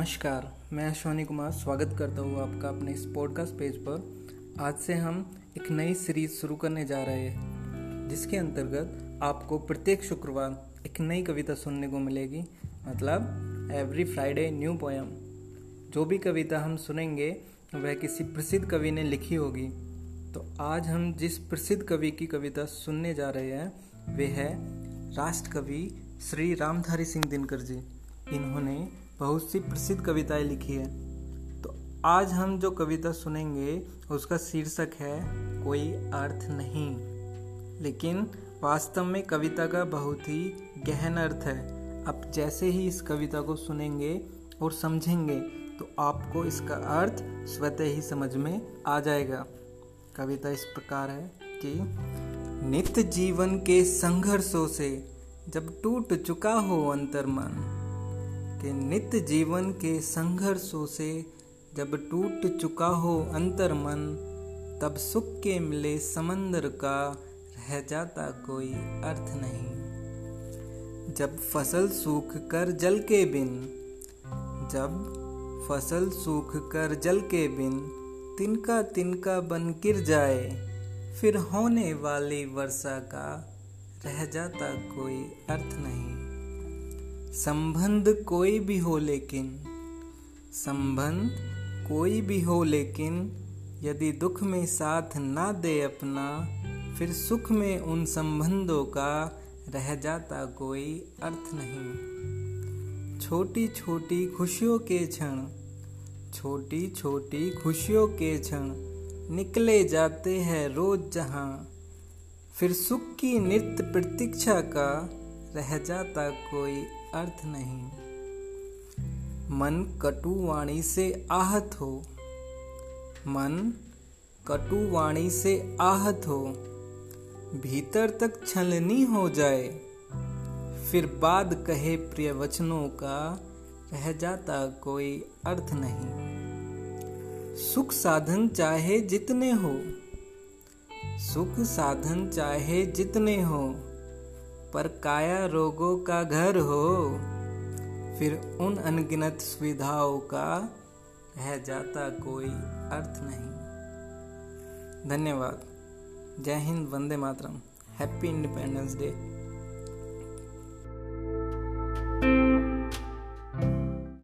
नमस्कार, मैं अश्वनी कुमार स्वागत करता हूँ आपका अपने इस पॉडकास्ट पेज पर। आज से हम एक नई सीरीज़ शुरू करने जा रहे हैं, जिसके अंतर्गत आपको प्रत्येक शुक्रवार एक नई कविता सुनने को मिलेगी मतलब एवरी फ्राइडे न्यू पोयम जो भी कविता हम सुनेंगे, वह किसी प्रसिद्ध कवि ने लिखी होगी। तो आज हम जिस प्रसिद्ध कवि की कविता सुनने जा रहे हैं वे है राष्ट्र कवि श्री रामधारी सिंह दिनकर जी। इन्होंने बहुत सी प्रसिद्ध कविताएँ लिखी है। तो आज हम जो कविता सुनेंगे, उसका शीर्षक है, कोई अर्थ नहीं। लेकिन वास्तव में कविता का बहुत ही गहन अर्थ है। अब जैसे ही इस कविता को सुनेंगे और समझेंगे तो आपको इसका अर्थ स्वतः ही समझ में आ जाएगा। कविता इस प्रकार है कि नित्य जीवन के संघर्षों से जब टूट चुका हो अंतर्मन कि नित्य जीवन के संघर्षों से जब टूट चुका हो अंतर मन तब सुख के मिले समंदर का रह जाता कोई अर्थ नहीं। जब फ़सल सूख कर जल के बिन, जब फ़सल सूख कर जल के बिन तिनका तिनका बन गिर जाए, फिर होने वाली वर्षा का रह जाता कोई अर्थ नहीं। संबंध कोई भी हो लेकिन, संबंध कोई भी हो लेकिन, यदि दुख में साथ ना दे अपना, फिर सुख में उन संबंधों का रह जाता कोई अर्थ नहीं। छोटी छोटी खुशियों के क्षण छोटी छोटी खुशियों के क्षण निकले जाते हैं रोज जहाँ, फिर सुख की नित्य प्रतीक्षा का रह जाता कोई अर्थ नहीं। मन कटु वाणी से आहत हो। मन कटु वाणी से आहत हो। भीतर तक छलनी हो जाए। फिर बाद कहे प्रिय वचनों का रह जाता कोई अर्थ नहीं। सुख साधन चाहे जितने हो। सुख साधन चाहे जितने हो। पर काया रोगों का घर हो, फिर उन अनगिनत सुविधाओं का रह जाता कोई अर्थ नहीं। धन्यवाद। जय हिंद, वंदे मातरम। Happy independence day